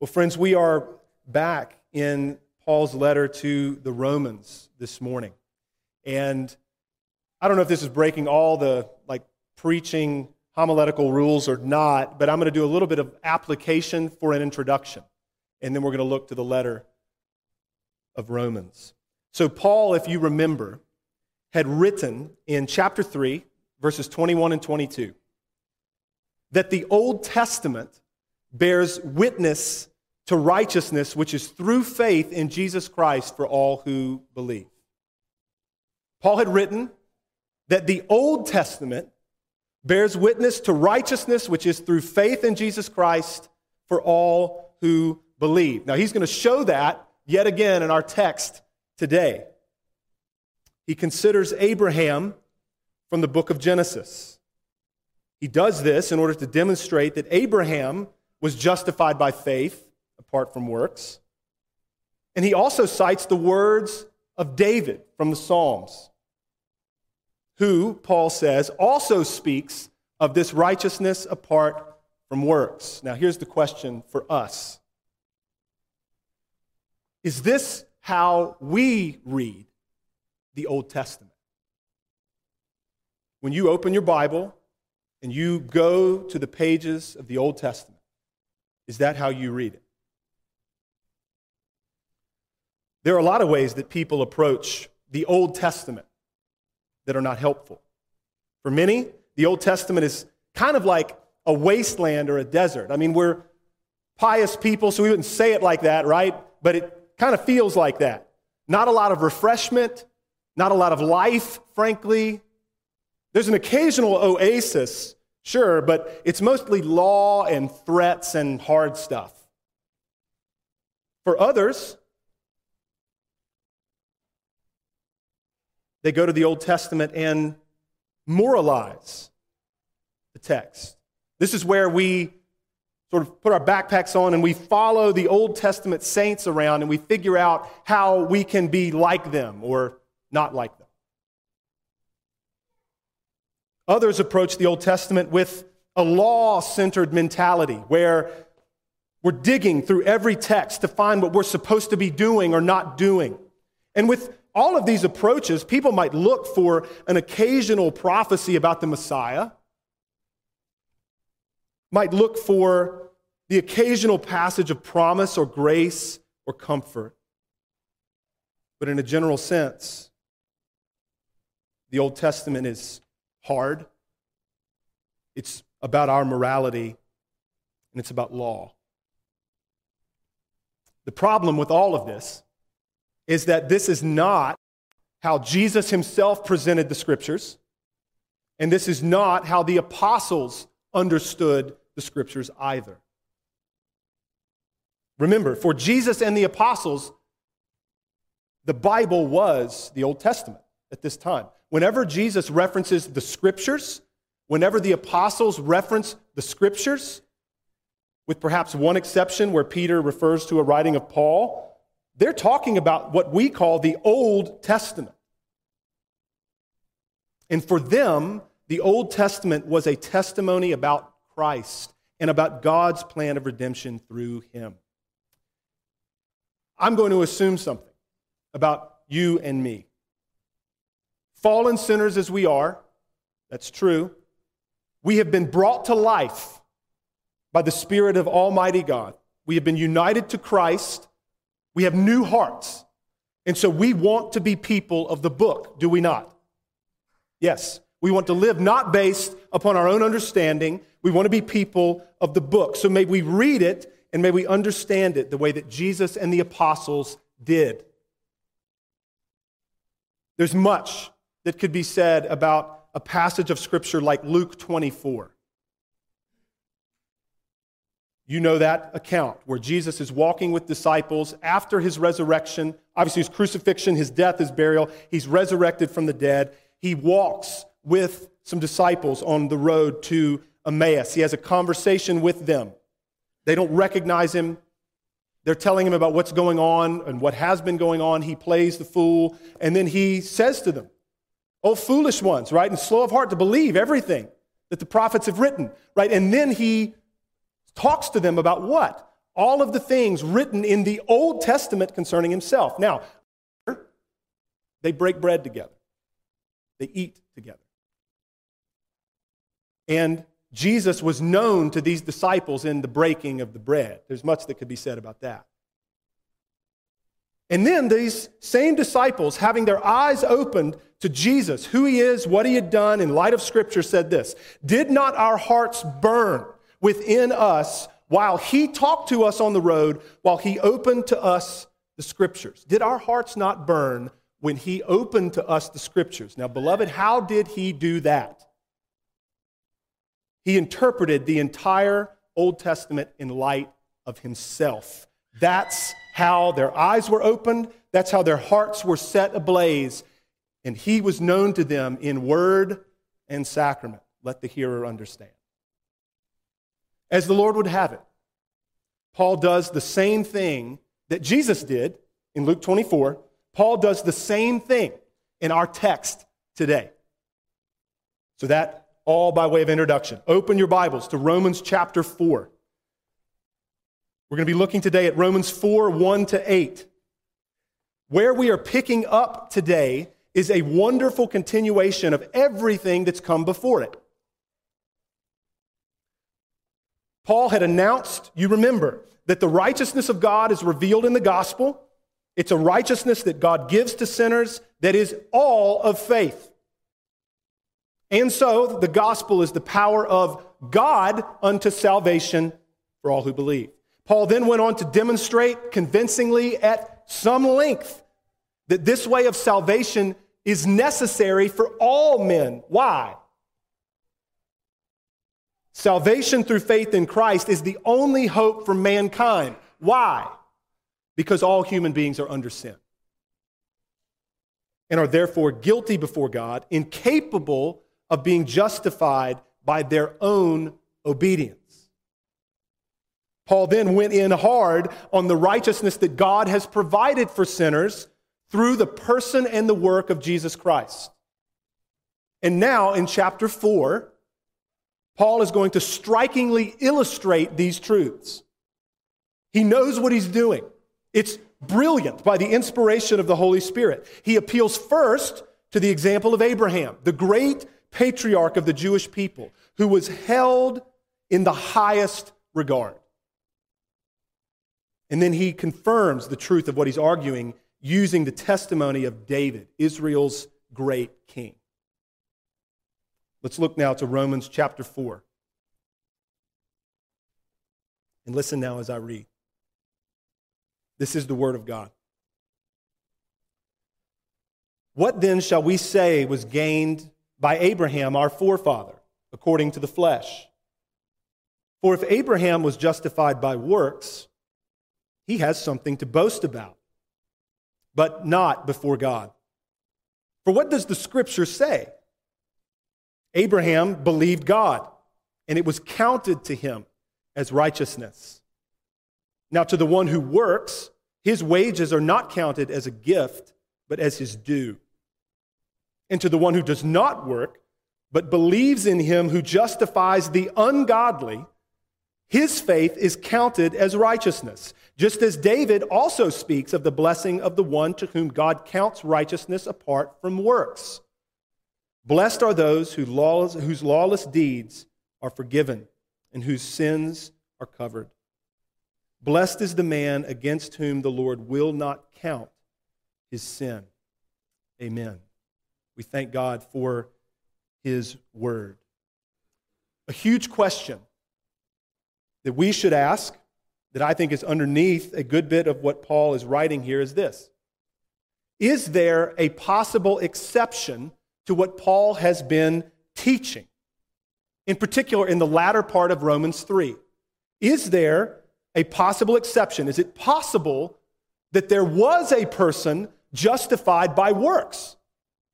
Well, friends, we are back in Paul's letter to the Romans this morning. And I don't know if this is breaking all the like preaching homiletical rules or not, but I'm going to do a little bit of application for an introduction. And then we're going to look to the letter of Romans. So, Paul, if you remember, had written in chapter 3, verses 21 and 22, that the Old Testament bears witness to righteousness, which is through faith in Jesus Christ for all who believe. Paul had written that the Old Testament bears witness to righteousness, which is through faith in Jesus Christ for all who believe. Now, he's going to show that yet again in our text today. He considers Abraham from the book of Genesis. He does this in order to demonstrate that Abraham was justified by faith apart from works. And he also cites the words of David from the Psalms, who, Paul says, also speaks of this righteousness apart from works. Now, here's the question for us Is this how we read the Old Testament? When you open your Bible and you go to the pages of the Old Testament, is that how you read it? There are a lot of ways that people approach the Old Testament that are not helpful. For many, the Old Testament is kind of like a wasteland or a desert. I mean, we're pious people, so we wouldn't say it like that, right? But it kind of feels like that. Not a lot of refreshment, not a lot of life, frankly. There's an occasional oasis, Sure, but it's mostly law and threats and hard stuff. For others, they go to the Old Testament and moralize the text. This is where we sort of put our backpacks on and we follow the Old Testament saints around and we figure out how we can be like them or not like them. Others approach the Old Testament with a law centered mentality where we're digging through every text to find what we're supposed to be doing or not doing. And with all of these approaches, people might look for an occasional prophecy about the Messiah, might look for the occasional passage of promise or grace or comfort. But in a general sense, the Old Testament is hard. It's about our morality, and it's about law. The problem with all of this is that this is not how Jesus himself presented the scriptures, and this is not how the apostles understood the scriptures either. Remember, for Jesus and the apostles, the Bible was the Old Testament at this time. Whenever Jesus references the scriptures, whenever the apostles reference the scriptures, with perhaps one exception where Peter refers to a writing of Paul, they're talking about what we call the Old Testament. And for them, the Old Testament was a testimony about Christ and about God's plan of redemption through him. I'm going to assume something about you and me. Fallen sinners as we are, that's true, we have been brought to life by the Spirit of Almighty God. We have been united to Christ. We have new hearts. And so we want to be people of the book, do we not? Yes. We want to live not based upon our own understanding. We want to be people of the book. So may we read it and may we understand it the way that Jesus and the apostles did. There's much that could be said about a passage of Scripture like Luke 24. You know that account where Jesus is walking with disciples after his resurrection, obviously his crucifixion, his death, his burial. He's resurrected from the dead. He walks with some disciples on the road to Emmaus. He has a conversation with them. They don't recognize him. They're telling him about what's going on and what has been going on. He plays the fool, and then he says to them, Oh, foolish ones, right? And slow of heart to believe everything that the prophets have written, right? And then he talks to them about what? all of the things written in the Old Testament concerning himself. Now, they break bread together, they eat together. And Jesus was known to these disciples in the breaking of the bread. There's much that could be said about that. And then these same disciples, having their eyes opened to Jesus, who he is, what he had done in light of Scripture, said this Did not our hearts burn within us while he talked to us on the road, while he opened to us the Scriptures? Did our hearts not burn when he opened to us the Scriptures? Now, beloved, how did he do that? He interpreted the entire Old Testament in light of himself. That's how their eyes were opened, that's how their hearts were set ablaze, and he was known to them in word and sacrament. Let the hearer understand. As the Lord would have it, Paul does the same thing that Jesus did in Luke 24. Paul does the same thing in our text today. So, that all by way of introduction. Open your Bibles to Romans chapter 4. We're going to be looking today at Romans 4 1 to 8. Where we are picking up today is a wonderful continuation of everything that's come before it. Paul had announced, you remember, that the righteousness of God is revealed in the gospel. It's a righteousness that God gives to sinners that is all of faith. And so the gospel is the power of God unto salvation for all who believe. Paul then went on to demonstrate convincingly at some length that this way of salvation is necessary for all men. Why? Salvation through faith in Christ is the only hope for mankind. Why? Because all human beings are under sin and are therefore guilty before God, incapable of being justified by their own obedience. Paul then went in hard on the righteousness that God has provided for sinners through the person and the work of Jesus Christ. And now in chapter 4, Paul is going to strikingly illustrate these truths. He knows what he's doing. It's brilliant by the inspiration of the Holy Spirit. He appeals first to the example of Abraham, the great patriarch of the Jewish people, who was held in the highest regard. And then he confirms the truth of what he's arguing using the testimony of David, Israel's great king. Let's look now to Romans chapter 4. And listen now as I read. This is the word of God. What then shall we say was gained by Abraham, our forefather, according to the flesh? For if Abraham was justified by works, he has something to boast about, but not before God. For what does the scripture say? Abraham believed God, and it was counted to him as righteousness. Now, to the one who works, his wages are not counted as a gift, but as his due. And to the one who does not work, but believes in him who justifies the ungodly, his faith is counted as righteousness. Just as David also speaks of the blessing of the one to whom God counts righteousness apart from works. Blessed are those whose lawless, whose lawless deeds are forgiven and whose sins are covered. Blessed is the man against whom the Lord will not count his sin. Amen. We thank God for his word. A huge question that we should ask, that I think is underneath a good bit of what Paul is writing here, is this Is there a possible exception to what Paul has been teaching? In particular, in the latter part of Romans 3. Is there a possible exception? Is it possible that there was a person justified by works?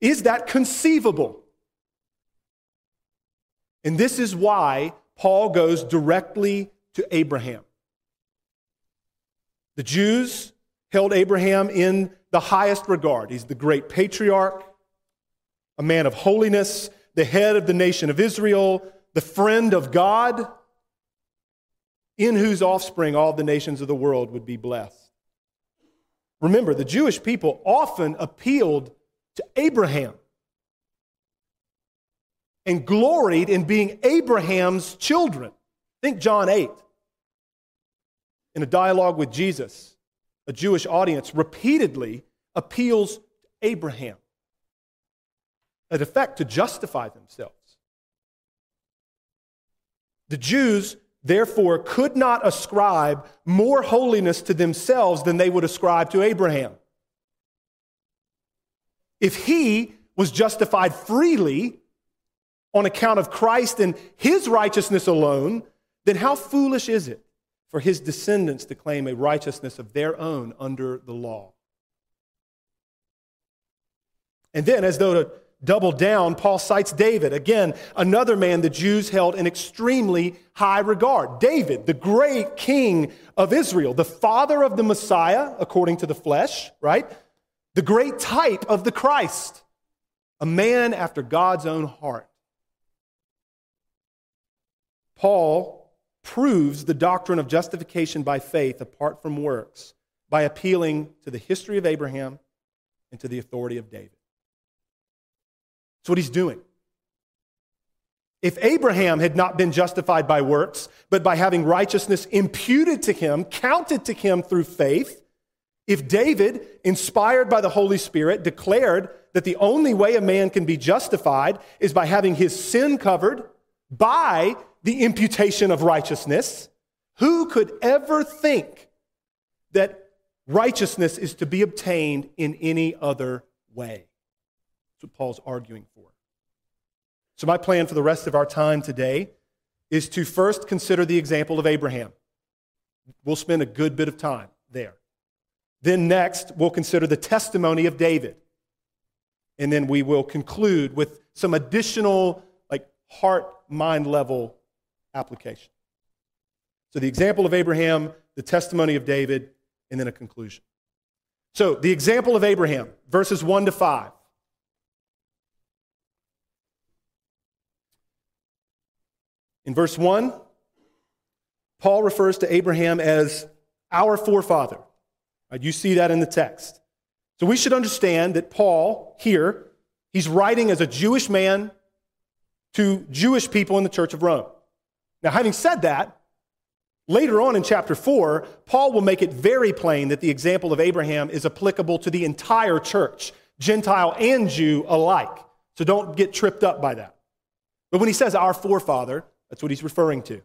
Is that conceivable? And this is why Paul goes directly to Abraham. The Jews held Abraham in the highest regard. He's the great patriarch, a man of holiness, the head of the nation of Israel, the friend of God. in whose offspring all the nations of the world would be blessed. Remember, the Jewish people often appealed to Abraham and gloried in being Abraham's children. Think John 8. In a dialogue with Jesus, a Jewish audience repeatedly appeals to Abraham, an effect to justify themselves. The Jews, therefore, could not ascribe more holiness to themselves than they would ascribe to Abraham. If he was justified freely on account of Christ and his righteousness alone, then how foolish is it for his descendants to claim a righteousness of their own under the law? And then, as though to double down, Paul cites David, again, another man the Jews held in extremely high regard. David, the great king of Israel, the father of the Messiah, according to the flesh, right? The great type of the Christ, a man after God's own heart. Paul proves the doctrine of justification by faith apart from works by appealing to the history of Abraham and to the authority of David. That's what he's doing. If Abraham had not been justified by works, but by having righteousness imputed to him, counted to him through faith, if David, inspired by the Holy Spirit, declared that the only way a man can be justified is by having his sin covered by the imputation of righteousness, who could ever think that righteousness is to be obtained in any other way? That's what Paul's arguing for. So, my plan for the rest of our time today is to first consider the example of Abraham. We'll spend a good bit of time there. Then, next, we'll consider the testimony of David. And then we will conclude with some additional, like, heart mind level application. So, the example of Abraham, the testimony of David, and then a conclusion. So, the example of Abraham, verses 1 to 5. In verse 1, Paul refers to Abraham as our forefather. Uh, you see that in the text. So we should understand that Paul here, he's writing as a Jewish man to Jewish people in the church of Rome. Now, having said that, later on in chapter 4, Paul will make it very plain that the example of Abraham is applicable to the entire church, Gentile and Jew alike. So don't get tripped up by that. But when he says our forefather, that's what he's referring to.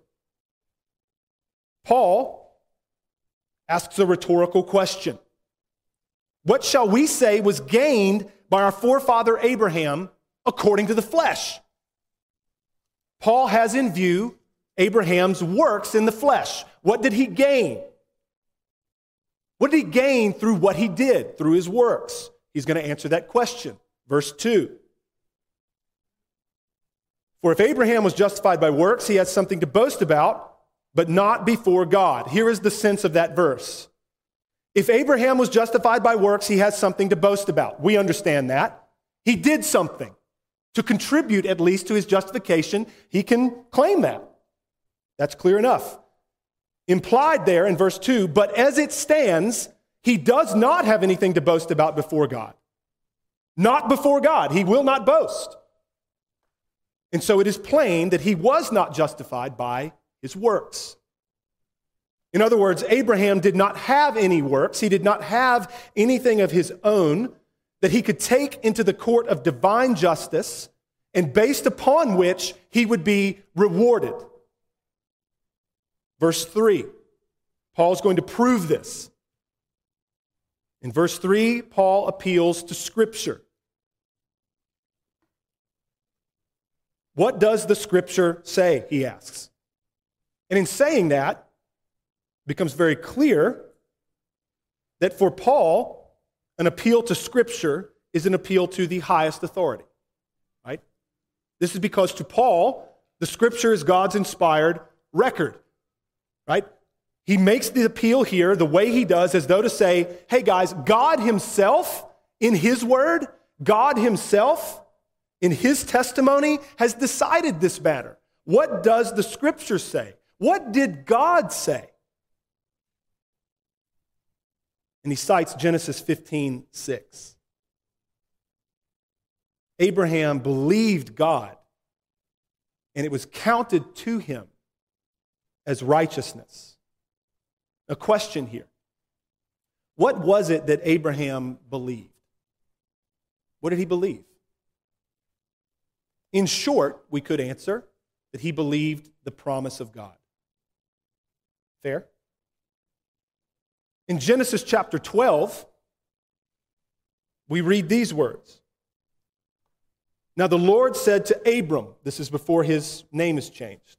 Paul asks a rhetorical question What shall we say was gained by our forefather Abraham according to the flesh? Paul has in view Abraham's works in the flesh. What did he gain? What did he gain through what he did, through his works? He's going to answer that question. Verse 2. For if Abraham was justified by works, he has something to boast about, but not before God. Here is the sense of that verse. If Abraham was justified by works, he has something to boast about. We understand that. He did something to contribute at least to his justification. He can claim that. That's clear enough. Implied there in verse 2, but as it stands, he does not have anything to boast about before God. Not before God. He will not boast. And so it is plain that he was not justified by his works. In other words, Abraham did not have any works. He did not have anything of his own that he could take into the court of divine justice and based upon which he would be rewarded. Verse 3, Paul is going to prove this. In verse 3, Paul appeals to Scripture. What does the Scripture say? He asks. And in saying that, it becomes very clear that for Paul, an appeal to Scripture is an appeal to the highest authority. Right? This is because to Paul, the Scripture is God's inspired record right? He makes the appeal here the way he does as though to say, hey guys, God Himself in His Word, God Himself in His testimony has decided this matter. What does the Scripture say? What did God say? And he cites Genesis 15 6. Abraham believed God, and it was counted to him as righteousness. A question here What was it that Abraham believed? What did he believe? In short, we could answer that he believed the promise of God. Fair? In Genesis chapter 12, we read these words. Now the Lord said to Abram, this is before his name is changed.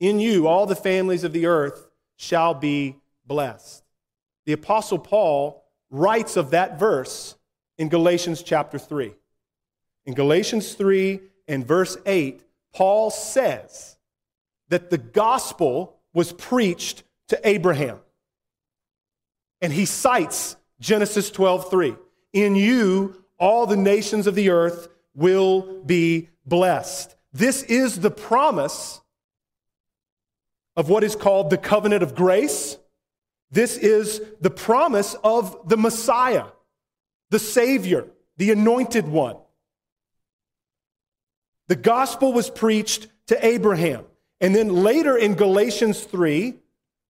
in you all the families of the earth shall be blessed. The Apostle Paul writes of that verse in Galatians chapter 3. In Galatians 3, and verse 8, Paul says that the gospel was preached to Abraham. And he cites Genesis 12:3. In you all the nations of the earth will be blessed. This is the promise of what is called the covenant of grace. This is the promise of the Messiah, the Savior, the anointed one. The gospel was preached to Abraham. And then later in Galatians 3,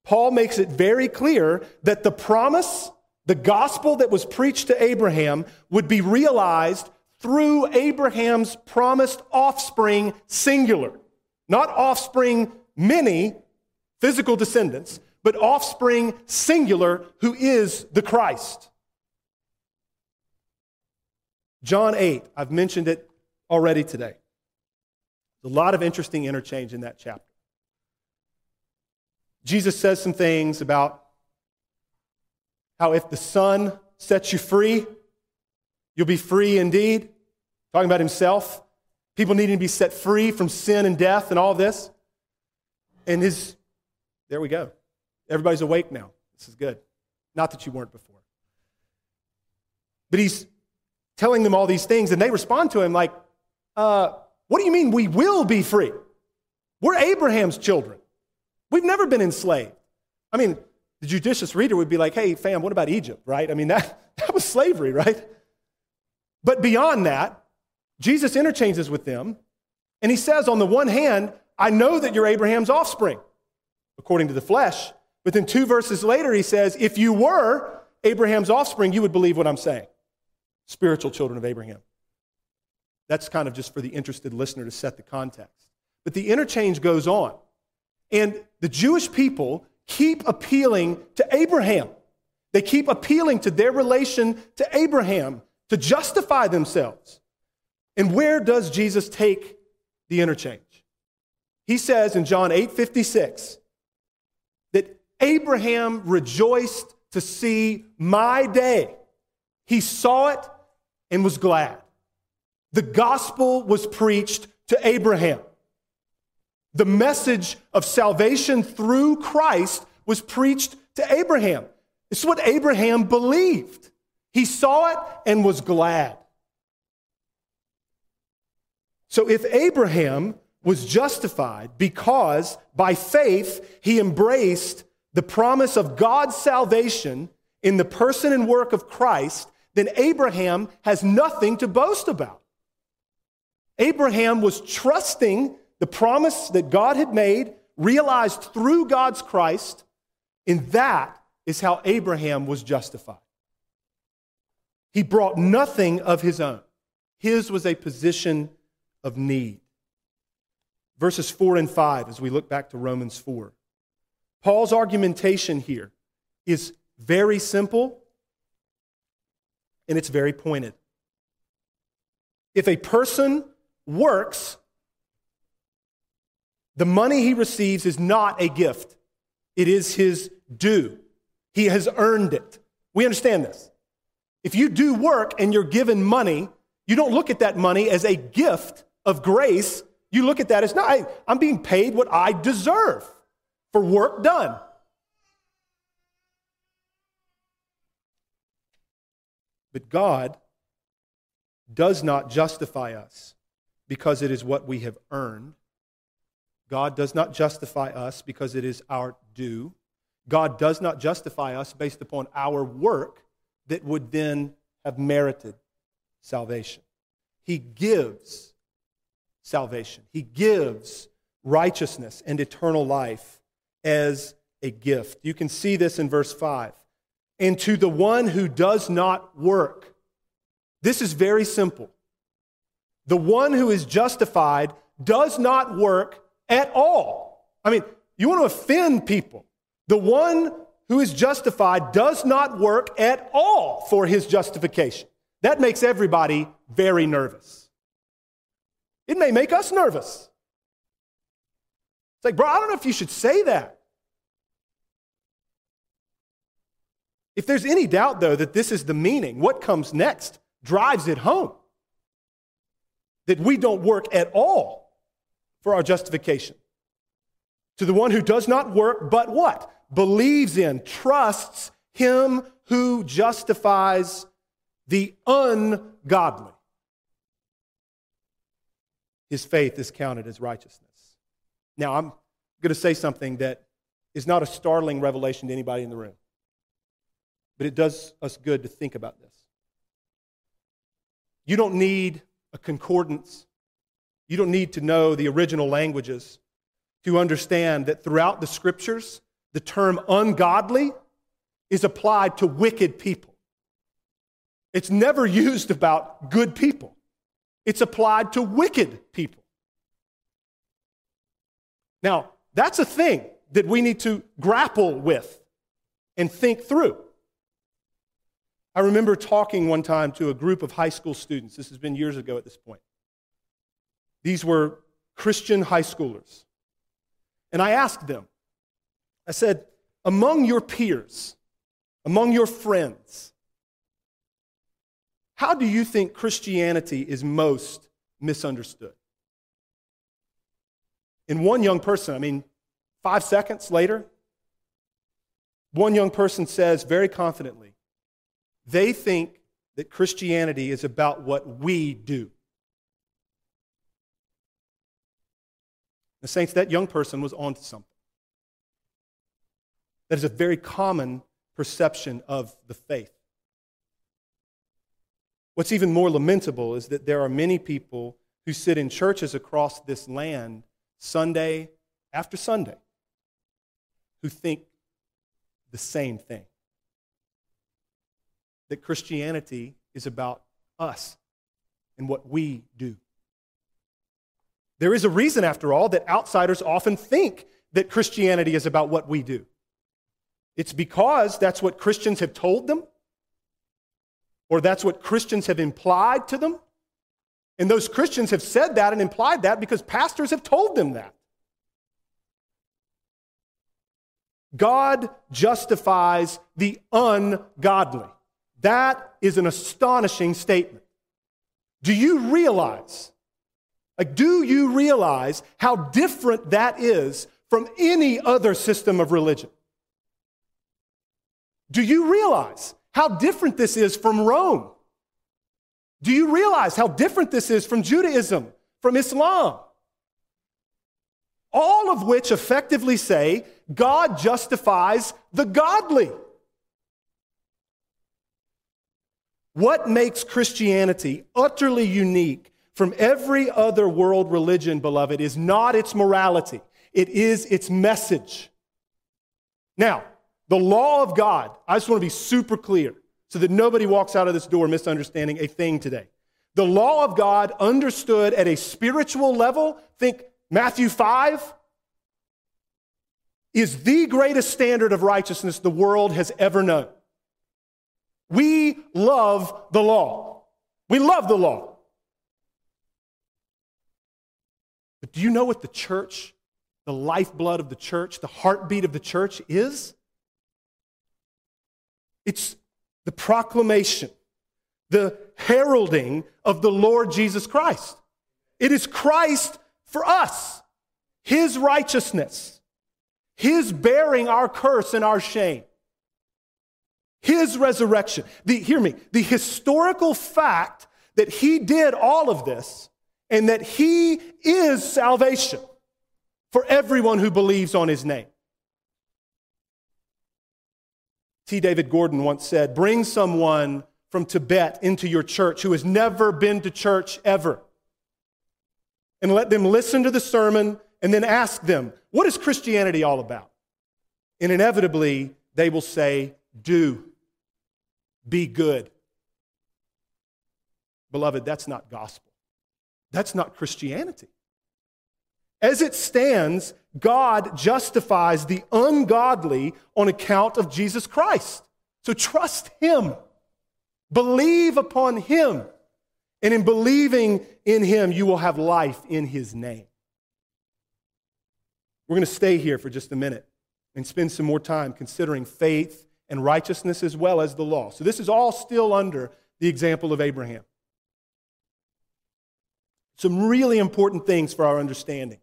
Paul makes it very clear that the promise, the gospel that was preached to Abraham, would be realized through Abraham's promised offspring, singular. Not offspring, many, physical descendants, but offspring, singular, who is the Christ. John 8, I've mentioned it already today. A lot of interesting interchange in that chapter. Jesus says some things about how if the Son sets you free, you'll be free indeed. Talking about himself. People needing to be set free from sin and death and all this. And his, there we go. Everybody's awake now. This is good. Not that you weren't before. But he's telling them all these things, and they respond to him like, uh, what do you mean we will be free? We're Abraham's children. We've never been enslaved. I mean, the judicious reader would be like, hey, fam, what about Egypt, right? I mean, that, that was slavery, right? But beyond that, Jesus interchanges with them, and he says, on the one hand, I know that you're Abraham's offspring, according to the flesh. But then two verses later, he says, if you were Abraham's offspring, you would believe what I'm saying. Spiritual children of Abraham. That's kind of just for the interested listener to set the context. But the interchange goes on. And the Jewish people keep appealing to Abraham. They keep appealing to their relation to Abraham to justify themselves. And where does Jesus take the interchange? He says in John 8 56 that Abraham rejoiced to see my day. He saw it and was glad. The gospel was preached to Abraham. The message of salvation through Christ was preached to Abraham. It's what Abraham believed. He saw it and was glad. So if Abraham was justified because by faith he embraced the promise of God's salvation in the person and work of Christ, then Abraham has nothing to boast about. Abraham was trusting the promise that God had made, realized through God's Christ, and that is how Abraham was justified. He brought nothing of his own, his was a position of need. Verses 4 and 5, as we look back to Romans 4. Paul's argumentation here is very simple and it's very pointed. If a person works, the money he receives is not a gift. it is his due. He has earned it. We understand this. If you do work and you're given money, you don't look at that money as a gift of grace. You look at that as, no, I, I'm being paid what I deserve for work done. But God does not justify us because it is what we have earned. God does not justify us because it is our due. God does not justify us based upon our work that would then have merited salvation. He gives salvation, He gives righteousness and eternal life as a gift. You can see this in verse 5. And to the one who does not work, this is very simple. The one who is justified does not work at all. I mean, you want to offend people. The one who is justified does not work at all for his justification. That makes everybody very nervous. It may make us nervous. Like, bro, I don't know if you should say that. If there's any doubt, though, that this is the meaning, what comes next drives it home. That we don't work at all for our justification. To the one who does not work, but what? Believes in, trusts him who justifies the ungodly. His faith is counted as righteousness. Now, I'm going to say something that is not a startling revelation to anybody in the room, but it does us good to think about this. You don't need a concordance, you don't need to know the original languages to understand that throughout the scriptures, the term ungodly is applied to wicked people. It's never used about good people, it's applied to wicked people. Now, that's a thing that we need to grapple with and think through. I remember talking one time to a group of high school students. This has been years ago at this point. These were Christian high schoolers. And I asked them, I said, among your peers, among your friends, how do you think Christianity is most misunderstood? In one young person, I mean, five seconds later, one young person says very confidently, they think that Christianity is about what we do. The saints, that young person was onto something. That is a very common perception of the faith. What's even more lamentable is that there are many people who sit in churches across this land Sunday after Sunday who think the same thing that Christianity is about us and what we do. There is a reason, after all, that outsiders often think that Christianity is about what we do. It's because that's what Christians have told them, or that's what Christians have implied to them. And those Christians have said that and implied that because pastors have told them that. God justifies the ungodly. That is an astonishing statement. Do you realize, like, do you realize how different that is from any other system of religion? Do you realize how different this is from Rome? Do you realize how different this is from Judaism, from Islam? All of which effectively say God justifies the godly. What makes Christianity utterly unique from every other world religion, beloved, is not its morality, it is its message. Now, the law of God, I just want to be super clear so that nobody walks out of this door misunderstanding a thing today. The law of God, understood at a spiritual level, think Matthew 5, is the greatest standard of righteousness the world has ever known. We love the law. We love the law. But do you know what the church the lifeblood of the church, the heartbeat of the church is? It's the proclamation, the heralding of the Lord Jesus Christ. It is Christ for us, His righteousness, His bearing our curse and our shame, His resurrection. The, hear me, the historical fact that He did all of this and that He is salvation for everyone who believes on His name. T. David Gordon once said, Bring someone from Tibet into your church who has never been to church ever. And let them listen to the sermon and then ask them, What is Christianity all about? And inevitably, they will say, Do, be good. Beloved, that's not gospel. That's not Christianity. As it stands, God justifies the ungodly on account of Jesus Christ. So trust Him, believe upon Him, and in believing in Him, you will have life in His name. We're going to stay here for just a minute and spend some more time considering faith and righteousness as well as the law. So, this is all still under the example of Abraham. Some really important things for our understanding.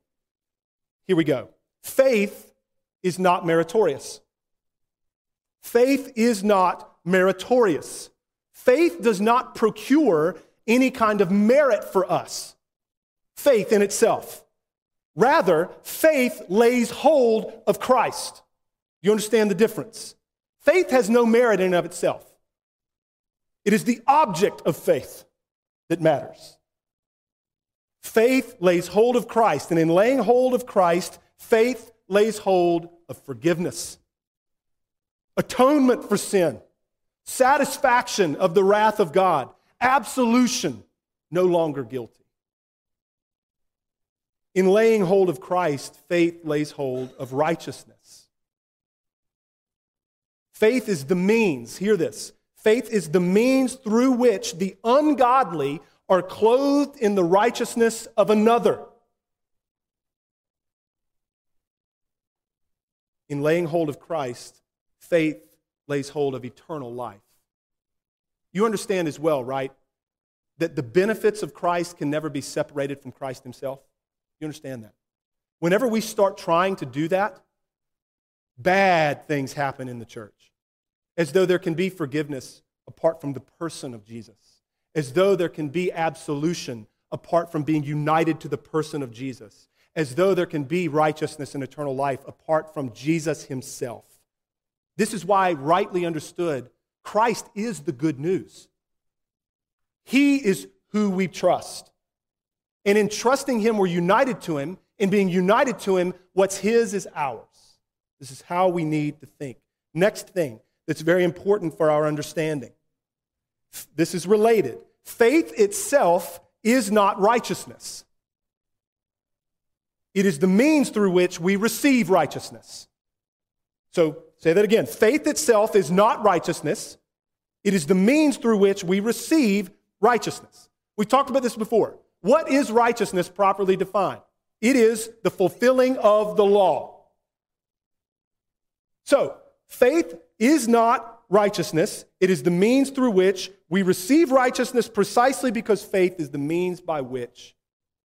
Here we go. Faith is not meritorious. Faith is not meritorious. Faith does not procure any kind of merit for us. Faith in itself. Rather, faith lays hold of Christ. You understand the difference? Faith has no merit in and of itself. It is the object of faith that matters. Faith lays hold of Christ, and in laying hold of Christ, faith lays hold of forgiveness, atonement for sin, satisfaction of the wrath of God, absolution, no longer guilty. In laying hold of Christ, faith lays hold of righteousness. Faith is the means, hear this. Faith is the means through which the ungodly are clothed in the righteousness of another. In laying hold of Christ, faith lays hold of eternal life. You understand as well, right, that the benefits of Christ can never be separated from Christ himself? You understand that? Whenever we start trying to do that, bad things happen in the church. As though there can be forgiveness apart from the person of Jesus as though there can be absolution apart from being united to the person of Jesus, as though there can be righteousness and eternal life apart from Jesus himself. This is why, rightly understood, Christ is the good news. He is who we trust. And in trusting Him, we're united to Him. In being united to Him, what's His is ours. This is how we need to think. Next thing that's very important for our understanding this is related. Faith itself is not righteousness, it is the means through which we receive righteousness. So, say that again. Faith itself is not righteousness, it is the means through which we receive righteousness. We talked about this before. What is righteousness properly defined? It is the fulfilling of the law. So, faith is not righteousness. It is the means through which we receive righteousness precisely because faith is the means by which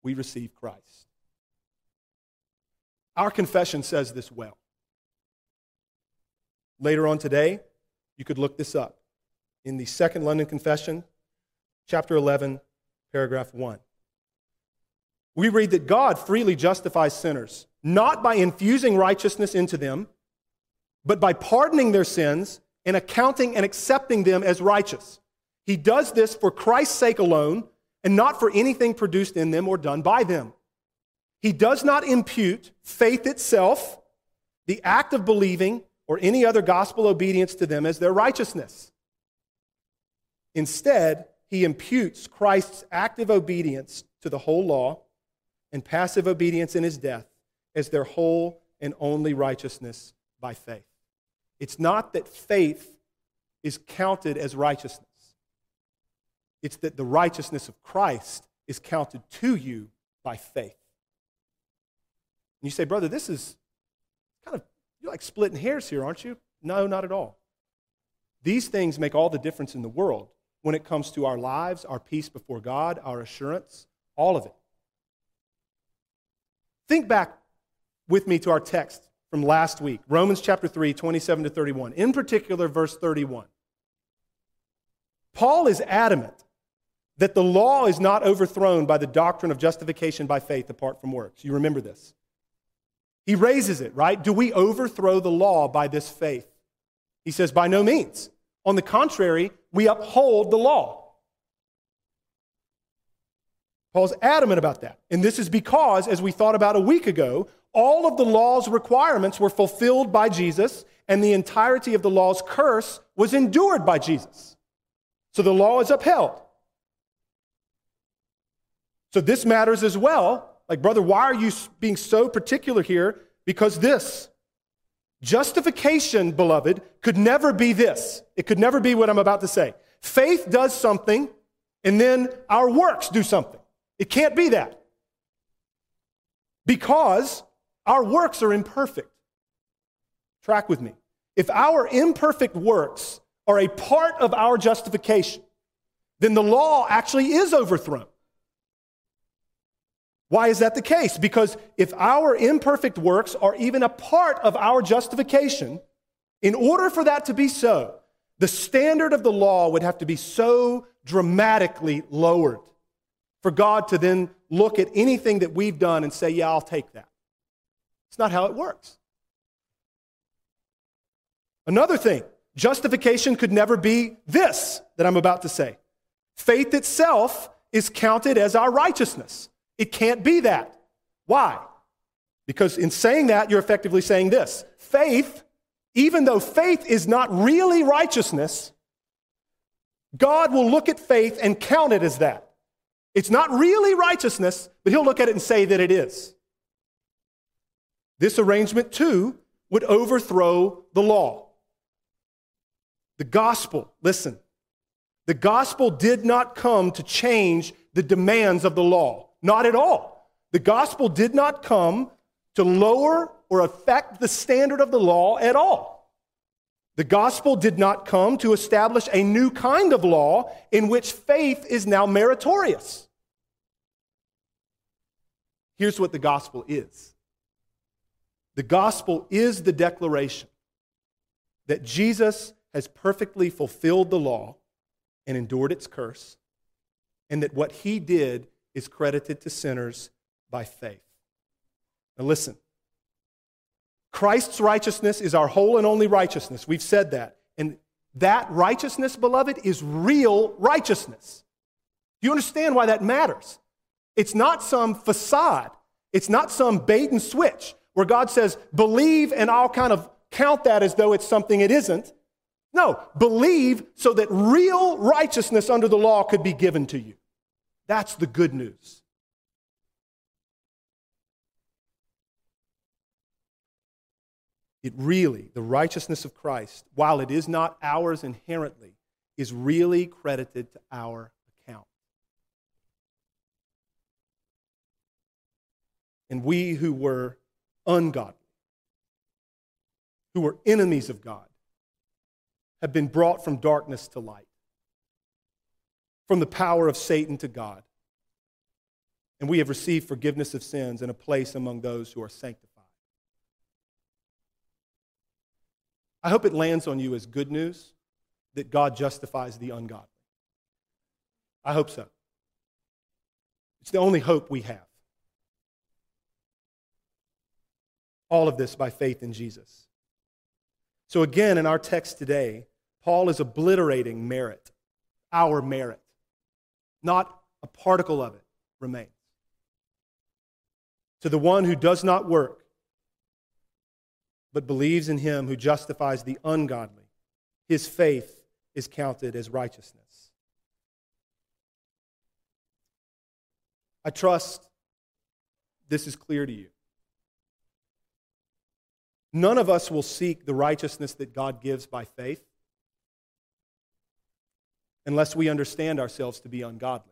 we receive Christ. Our confession says this well. Later on today, you could look this up in the Second London Confession, chapter 11, paragraph 1. We read that God freely justifies sinners, not by infusing righteousness into them, but by pardoning their sins and accounting and accepting them as righteous. He does this for Christ's sake alone and not for anything produced in them or done by them. He does not impute faith itself, the act of believing, or any other gospel obedience to them as their righteousness. Instead, he imputes Christ's active obedience to the whole law and passive obedience in his death as their whole and only righteousness by faith. It's not that faith is counted as righteousness, it's that the righteousness of Christ is counted to you by faith. And you say, brother, this is kind of, you're like splitting hairs here, aren't you? No, not at all. These things make all the difference in the world when it comes to our lives, our peace before God, our assurance, all of it. Think back with me to our text from last week, Romans chapter 3, 27 to 31, in particular, verse 31. Paul is adamant that the law is not overthrown by the doctrine of justification by faith apart from works. You remember this. He raises it, right? Do we overthrow the law by this faith? He says, by no means. On the contrary, we uphold the law. Paul's adamant about that. And this is because, as we thought about a week ago, all of the law's requirements were fulfilled by Jesus, and the entirety of the law's curse was endured by Jesus. So the law is upheld. So this matters as well. Like, brother, why are you being so particular here? Because this justification, beloved, could never be this. It could never be what I'm about to say. Faith does something, and then our works do something. It can't be that. Because our works are imperfect. Track with me. If our imperfect works are a part of our justification, then the law actually is overthrown. Why is that the case? Because if our imperfect works are even a part of our justification, in order for that to be so, the standard of the law would have to be so dramatically lowered for God to then look at anything that we've done and say, Yeah, I'll take that. It's not how it works. Another thing, justification could never be this that I'm about to say. Faith itself is counted as our righteousness. It can't be that. Why? Because in saying that, you're effectively saying this faith, even though faith is not really righteousness, God will look at faith and count it as that. It's not really righteousness, but He'll look at it and say that it is. This arrangement, too, would overthrow the law. The gospel, listen, the gospel did not come to change the demands of the law. Not at all. The gospel did not come to lower or affect the standard of the law at all. The gospel did not come to establish a new kind of law in which faith is now meritorious. Here's what the gospel is the gospel is the declaration that Jesus has perfectly fulfilled the law and endured its curse, and that what he did is credited to sinners by faith. Now, listen Christ's righteousness is our whole and only righteousness. We've said that. And that righteousness, beloved, is real righteousness. Do you understand why that matters? It's not some facade, it's not some bait and switch where God says, believe, and I'll kind of count that as though it's something it isn't. No, believe so that real righteousness under the law could be given to you. That's the good news. It really, the righteousness of Christ, while it is not ours inherently, is really credited to our account. And we who were ungodly, who were enemies of God, have been brought from darkness to light from the power of Satan to God. And we have received forgiveness of sins and a place among those who are sanctified. I hope it lands on you as good news that God justifies the ungodly. I hope so. It's the only hope we have. All of this by faith in Jesus. So, again, in our text today, Paul is obliterating merit, our merit. Not a particle of it remains. To the one who does not work, but believes in him who justifies the ungodly, his faith is counted as righteousness. I trust this is clear to you. None of us will seek the righteousness that God gives by faith unless we understand ourselves to be ungodly.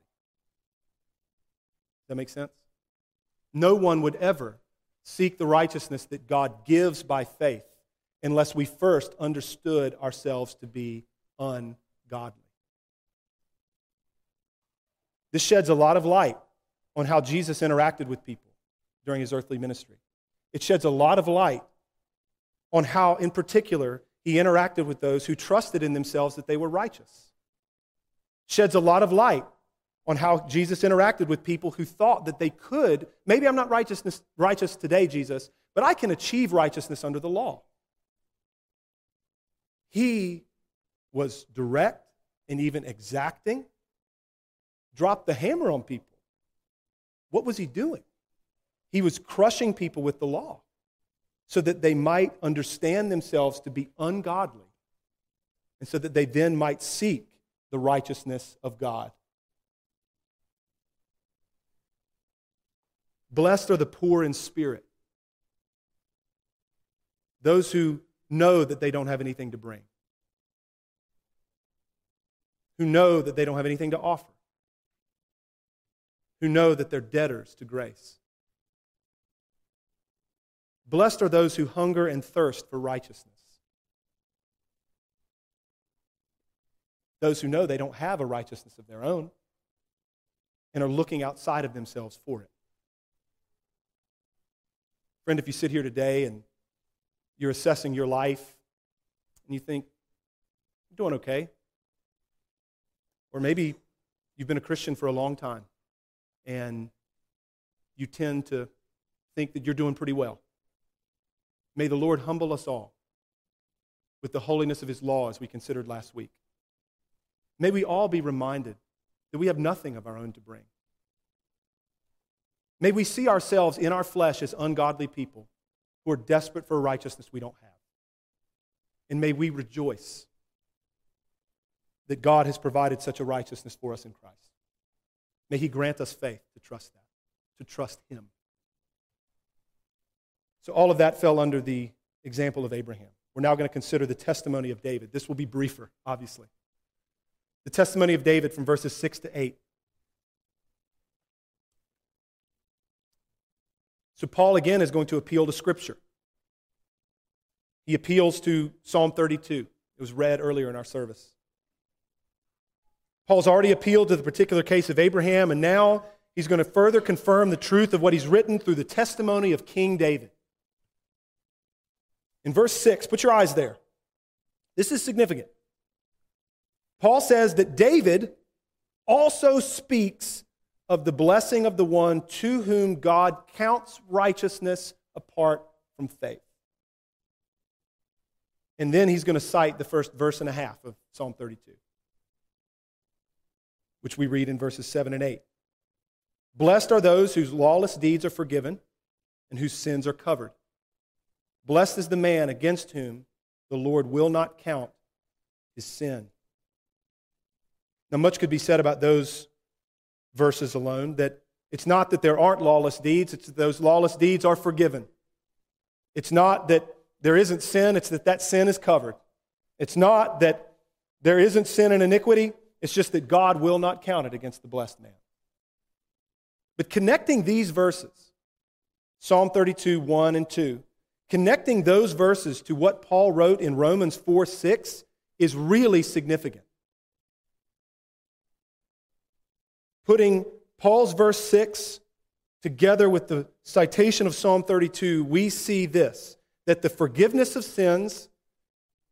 Does that make sense? No one would ever seek the righteousness that God gives by faith unless we first understood ourselves to be ungodly. This sheds a lot of light on how Jesus interacted with people during his earthly ministry. It sheds a lot of light on how, in particular, he interacted with those who trusted in themselves that they were righteous. Sheds a lot of light on how Jesus interacted with people who thought that they could, maybe I'm not righteousness, righteous today, Jesus, but I can achieve righteousness under the law. He was direct and even exacting, dropped the hammer on people. What was he doing? He was crushing people with the law so that they might understand themselves to be ungodly and so that they then might seek the righteousness of God. Blessed are the poor in spirit, those who know that they don't have anything to bring, who know that they don't have anything to offer, who know that they're debtors to grace. Blessed are those who hunger and thirst for righteousness. Those who know they don't have a righteousness of their own and are looking outside of themselves for it. Friend, if you sit here today and you're assessing your life and you think, I'm doing okay. Or maybe you've been a Christian for a long time and you tend to think that you're doing pretty well. May the Lord humble us all with the holiness of his law as we considered last week. May we all be reminded that we have nothing of our own to bring. May we see ourselves in our flesh as ungodly people who are desperate for a righteousness we don't have. And may we rejoice that God has provided such a righteousness for us in Christ. May He grant us faith to trust that, to trust Him. So all of that fell under the example of Abraham. We're now going to consider the testimony of David. This will be briefer, obviously. The testimony of David from verses 6 to 8. So, Paul again is going to appeal to Scripture. He appeals to Psalm 32. It was read earlier in our service. Paul's already appealed to the particular case of Abraham, and now he's going to further confirm the truth of what he's written through the testimony of King David. In verse 6, put your eyes there. This is significant. Paul says that David also speaks of the blessing of the one to whom God counts righteousness apart from faith. And then he's going to cite the first verse and a half of Psalm 32, which we read in verses 7 and 8. Blessed are those whose lawless deeds are forgiven and whose sins are covered. Blessed is the man against whom the Lord will not count his sin. Now, much could be said about those verses alone that it's not that there aren't lawless deeds, it's that those lawless deeds are forgiven. It's not that there isn't sin, it's that that sin is covered. It's not that there isn't sin and iniquity, it's just that God will not count it against the blessed man. But connecting these verses, Psalm 32, 1 and 2, Connecting those verses to what Paul wrote in Romans 4 6 is really significant. Putting Paul's verse 6 together with the citation of Psalm 32, we see this that the forgiveness of sins,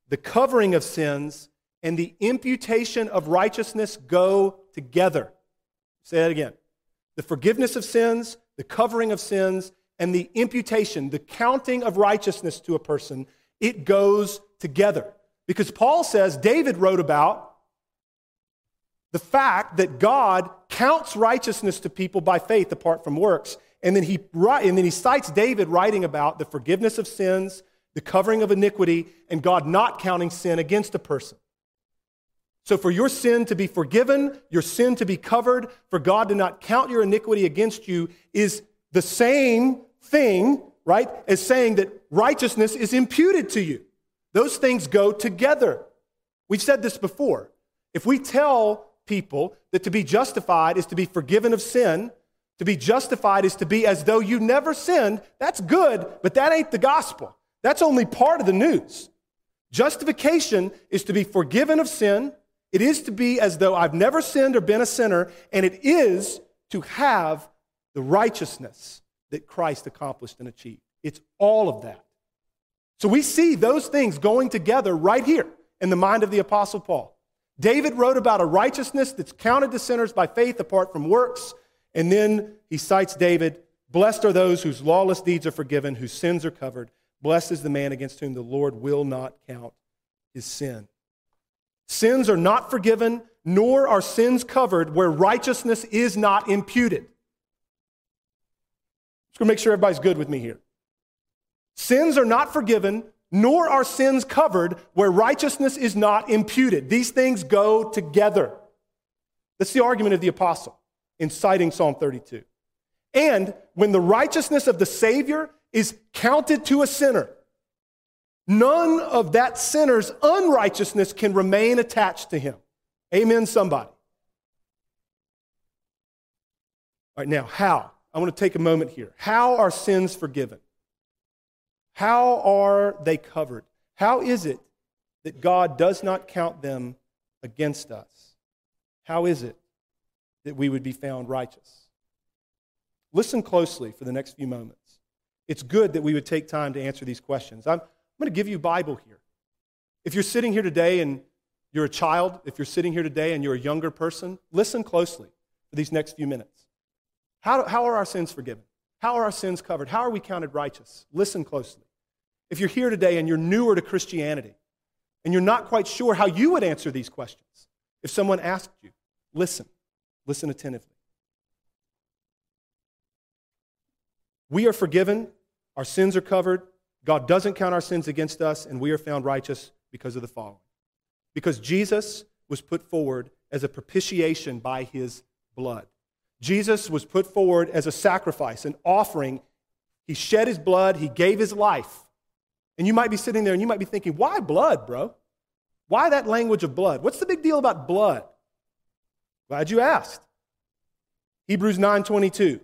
the covering of sins, and the imputation of righteousness go together. Say that again. The forgiveness of sins, the covering of sins, and the imputation, the counting of righteousness to a person, it goes together. Because Paul says, David wrote about the fact that God counts righteousness to people by faith apart from works. And then he, and then he cites David writing about the forgiveness of sins, the covering of iniquity, and God not counting sin against a person. So, for your sin to be forgiven, your sin to be covered, for God to not count your iniquity against you is the same thing, right, as saying that righteousness is imputed to you. Those things go together. We've said this before. If we tell people that to be justified is to be forgiven of sin, To be justified is to be as though you never sinned. That's good, but that ain't the gospel. That's only part of the news. Justification is to be forgiven of sin. It is to be as though I've never sinned or been a sinner, and it is to have the righteousness that Christ accomplished and achieved. It's all of that. So we see those things going together right here in the mind of the Apostle Paul. David wrote about a righteousness that's counted to sinners by faith apart from works. And then he cites David Blessed are those whose lawless deeds are forgiven, whose sins are covered. Blessed is the man against whom the Lord will not count his sin. Sins are not forgiven, nor are sins covered where righteousness is not imputed. Just to make sure everybody's good with me here. Sins are not forgiven, nor are sins covered where righteousness is not imputed. These things go together. That's the argument of the apostle in citing Psalm 32. And when the righteousness of the Savior is counted to a sinner, none of that sinner's unrighteousness can remain attached to him. Amen, somebody. All right, now, how? I want to take a moment here. How are sins forgiven? How are they covered? How is it that God does not count them against us? How is it that we would be found righteous? Listen closely for the next few moments. It's good that we would take time to answer these questions. I'm, I'm going to give you Bible here. If you're sitting here today and you're a child, if you're sitting here today and you're a younger person, listen closely for these next few minutes. How, how are our sins forgiven? How are our sins covered? How are we counted righteous? Listen closely. If you're here today and you're newer to Christianity and you're not quite sure how you would answer these questions, if someone asked you, listen, listen attentively. We are forgiven, our sins are covered, God doesn't count our sins against us, and we are found righteous because of the following. Because Jesus was put forward as a propitiation by his blood. Jesus was put forward as a sacrifice, an offering. He shed his blood, he gave his life and you might be sitting there and you might be thinking, why blood, bro? Why that language of blood? What's the big deal about blood? Glad you asked. Hebrews 9:22.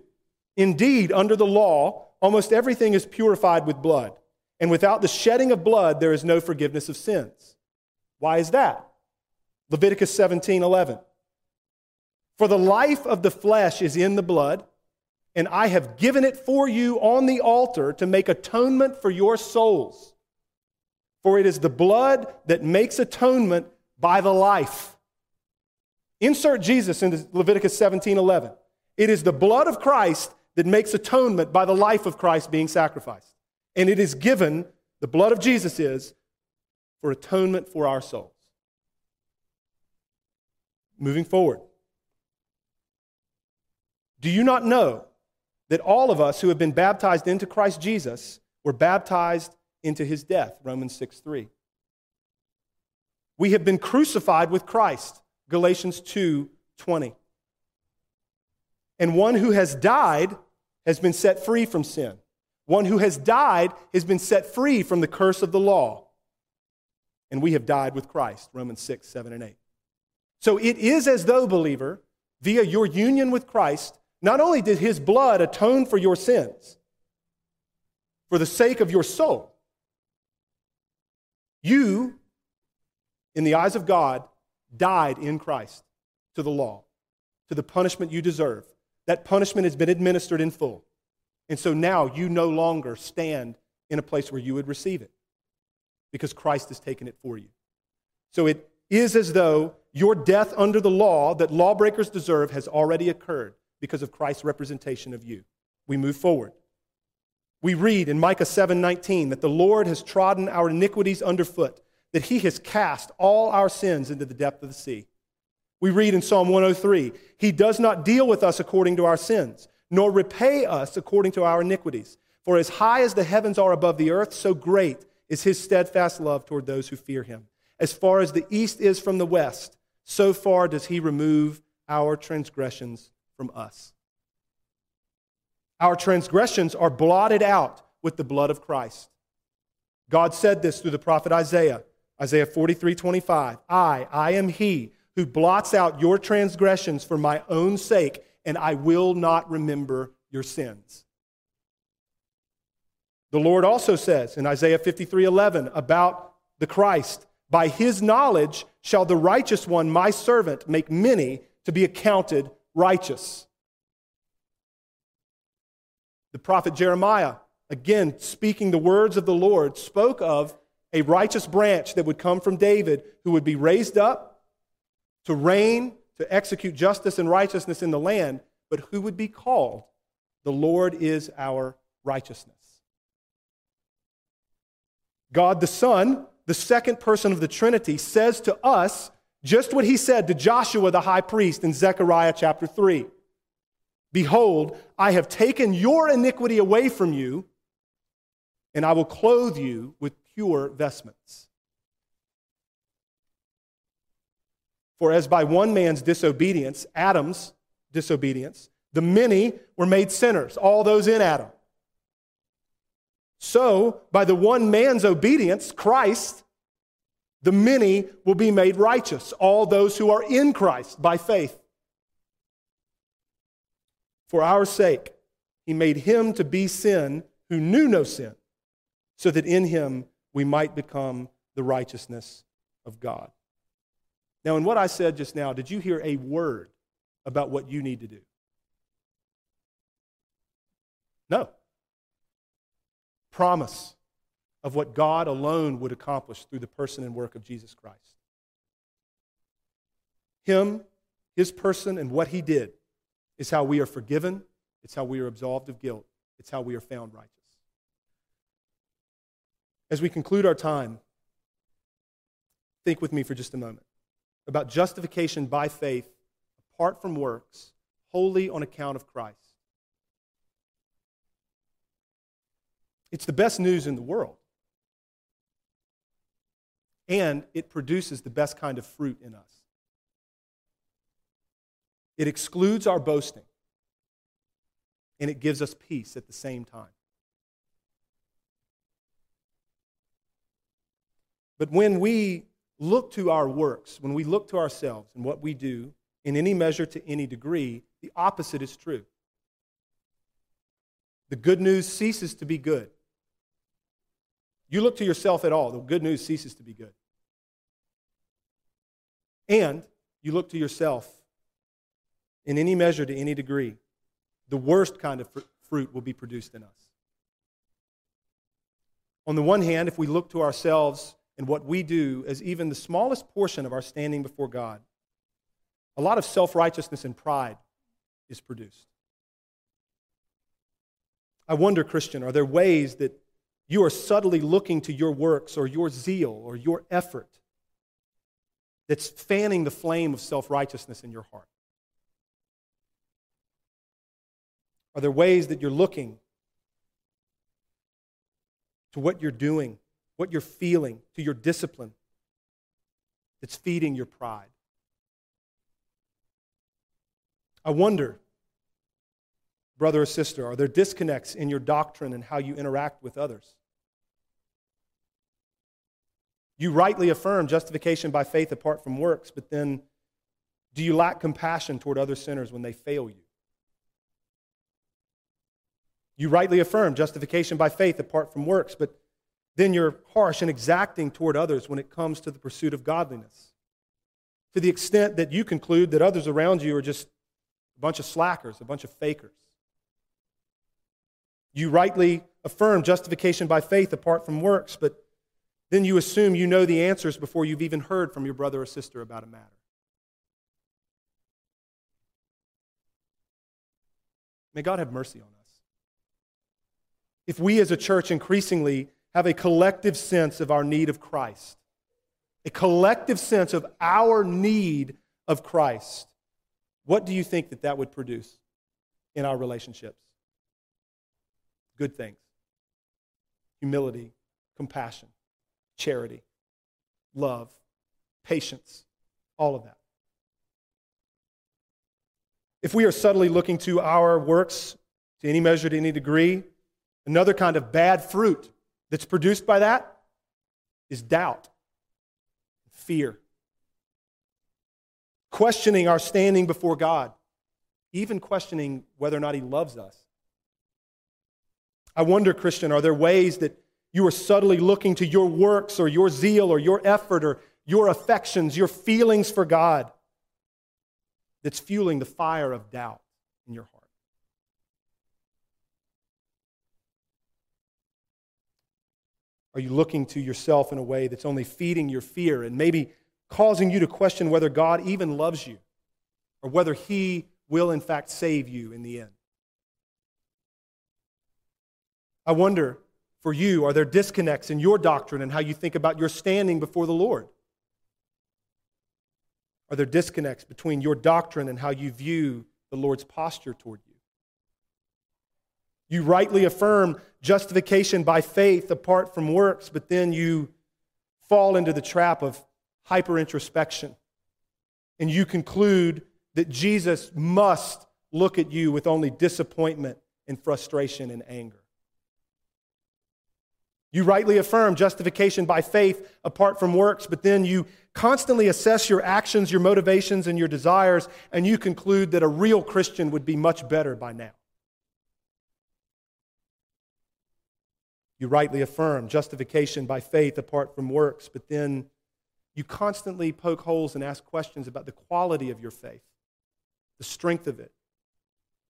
Indeed, under the law, almost everything is purified with blood, and without the shedding of blood there is no forgiveness of sins. Why is that? Leviticus 17:11. For the life of the flesh is in the blood, and I have given it for you on the altar to make atonement for your souls. For it is the blood that makes atonement by the life. Insert Jesus into Leviticus 17 11. It is the blood of Christ that makes atonement by the life of Christ being sacrificed. And it is given, the blood of Jesus is, for atonement for our souls. Moving forward. Do you not know that all of us who have been baptized into Christ Jesus were baptized into his death, Romans 6 3. We have been crucified with Christ, Galatians 2 20. And one who has died has been set free from sin. One who has died has been set free from the curse of the law. And we have died with Christ, Romans 6, 7, and 8. So it is as though, believer, via your union with Christ, not only did his blood atone for your sins, for the sake of your soul, you, in the eyes of God, died in Christ to the law, to the punishment you deserve. That punishment has been administered in full. And so now you no longer stand in a place where you would receive it because Christ has taken it for you. So it is as though your death under the law that lawbreakers deserve has already occurred because of Christ's representation of you. We move forward. We read in Micah 7:19 that the Lord has trodden our iniquities underfoot, that he has cast all our sins into the depth of the sea. We read in Psalm 103, he does not deal with us according to our sins, nor repay us according to our iniquities. For as high as the heavens are above the earth, so great is his steadfast love toward those who fear him. As far as the east is from the west, so far does he remove our transgressions from us. Our transgressions are blotted out with the blood of Christ. God said this through the prophet Isaiah, Isaiah 43 25. I, I am he who blots out your transgressions for my own sake and I will not remember your sins. The Lord also says in Isaiah 53 11 about the Christ, by his knowledge shall the righteous one, my servant, make many to be accounted righteous. The prophet Jeremiah, again speaking the words of the Lord, spoke of a righteous branch that would come from David who would be raised up to reign, to execute justice and righteousness in the land, but who would be called, The Lord is our righteousness. God the Son, the second person of the Trinity, says to us just what he said to Joshua the high priest in Zechariah chapter 3. Behold, I have taken your iniquity away from you, and I will clothe you with pure vestments. For as by one man's disobedience, Adam's disobedience, the many were made sinners, all those in Adam. So, by the one man's obedience, Christ, the many will be made righteous, all those who are in Christ by faith. For our sake, he made him to be sin who knew no sin, so that in him we might become the righteousness of God. Now, in what I said just now, did you hear a word about what you need to do? No promise of what God alone would accomplish through the person and work of Jesus Christ. Him, his person, and what he did is how we are forgiven, it's how we are absolved of guilt, it's how we are found righteous. As we conclude our time, think with me for just a moment about justification by faith apart from works, wholly on account of Christ. It's the best news in the world. And it produces the best kind of fruit in us. It excludes our boasting, and it gives us peace at the same time. But when we look to our works, when we look to ourselves and what we do, in any measure to any degree, the opposite is true. The good news ceases to be good. You look to yourself at all, the good news ceases to be good. And you look to yourself in any measure to any degree, the worst kind of fr- fruit will be produced in us. On the one hand, if we look to ourselves and what we do as even the smallest portion of our standing before God, a lot of self righteousness and pride is produced. I wonder, Christian, are there ways that you are subtly looking to your works or your zeal or your effort that's fanning the flame of self righteousness in your heart? Are there ways that you're looking to what you're doing, what you're feeling, to your discipline that's feeding your pride? I wonder, brother or sister, are there disconnects in your doctrine and how you interact with others? You rightly affirm justification by faith apart from works, but then do you lack compassion toward other sinners when they fail you? You rightly affirm justification by faith apart from works, but then you're harsh and exacting toward others when it comes to the pursuit of godliness. To the extent that you conclude that others around you are just a bunch of slackers, a bunch of fakers. You rightly affirm justification by faith apart from works, but then you assume you know the answers before you've even heard from your brother or sister about a matter. May God have mercy on us. If we as a church increasingly have a collective sense of our need of Christ, a collective sense of our need of Christ, what do you think that that would produce in our relationships? Good things humility, compassion charity, love, patience, all of that. If we are subtly looking to our works to any measure, to any degree, another kind of bad fruit that's produced by that is doubt, fear, questioning our standing before God, even questioning whether or not He loves us. I wonder, Christian, are there ways that you are subtly looking to your works or your zeal or your effort or your affections, your feelings for God that's fueling the fire of doubt in your heart? Are you looking to yourself in a way that's only feeding your fear and maybe causing you to question whether God even loves you or whether He will, in fact, save you in the end? I wonder for you, are there disconnects in your doctrine and how you think about your standing before the Lord? Are there disconnects between your doctrine and how you view the Lord's posture toward you? You rightly affirm justification by faith apart from works, but then you fall into the trap of hyper introspection. And you conclude that Jesus must look at you with only disappointment and frustration and anger. You rightly affirm justification by faith apart from works, but then you constantly assess your actions, your motivations, and your desires, and you conclude that a real Christian would be much better by now. You rightly affirm justification by faith apart from works, but then you constantly poke holes and ask questions about the quality of your faith, the strength of it,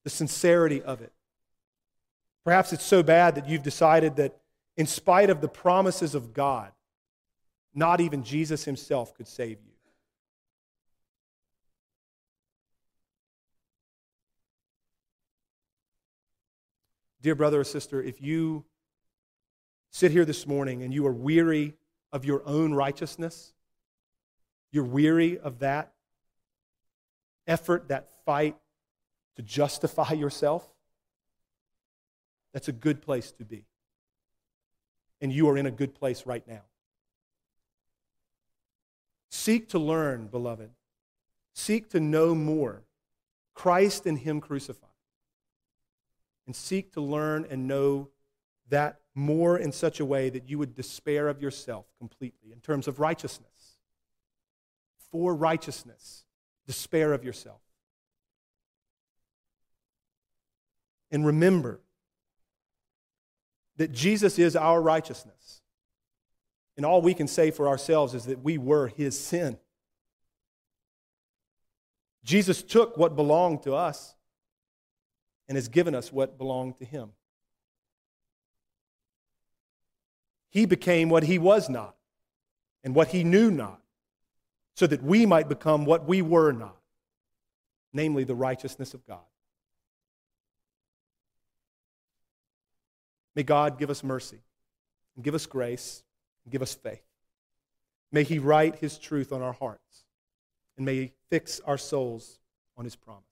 the sincerity of it. Perhaps it's so bad that you've decided that in spite of the promises of God, not even Jesus himself could save you. Dear brother or sister, if you sit here this morning and you are weary of your own righteousness, you're weary of that effort, that fight to justify yourself, that's a good place to be. And you are in a good place right now. Seek to learn, beloved. Seek to know more Christ and Him crucified. And seek to learn and know that more in such a way that you would despair of yourself completely in terms of righteousness. For righteousness, despair of yourself. And remember that Jesus is our righteousness. And all we can say for ourselves is that we were his sin. Jesus took what belonged to us and has given us what belonged to him. He became what he was not and what he knew not, so that we might become what we were not, namely the righteousness of God. May God give us mercy and give us grace and give us faith. May He write His truth on our hearts and may He fix our souls on His promise.